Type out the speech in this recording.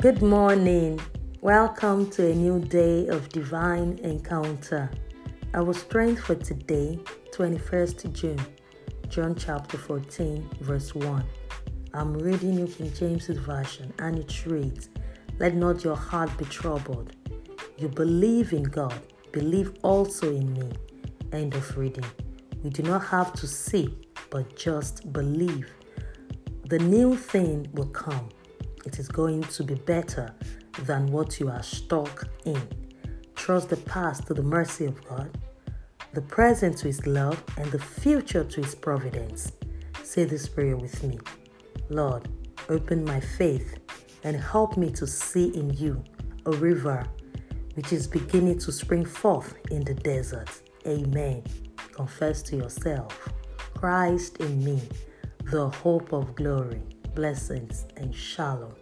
Good morning. Welcome to a new day of divine encounter. Our strength for today, 21st June, John chapter 14, verse 1. I'm reading New King James Version and it reads, Let not your heart be troubled. You believe in God, believe also in me. End of reading. We do not have to see, but just believe. The new thing will come. It is going to be better than what you are stuck in. Trust the past to the mercy of God, the present to His love, and the future to His providence. Say this prayer with me Lord, open my faith and help me to see in you a river which is beginning to spring forth in the desert. Amen. Confess to yourself Christ in me, the hope of glory. Blessings and shalom.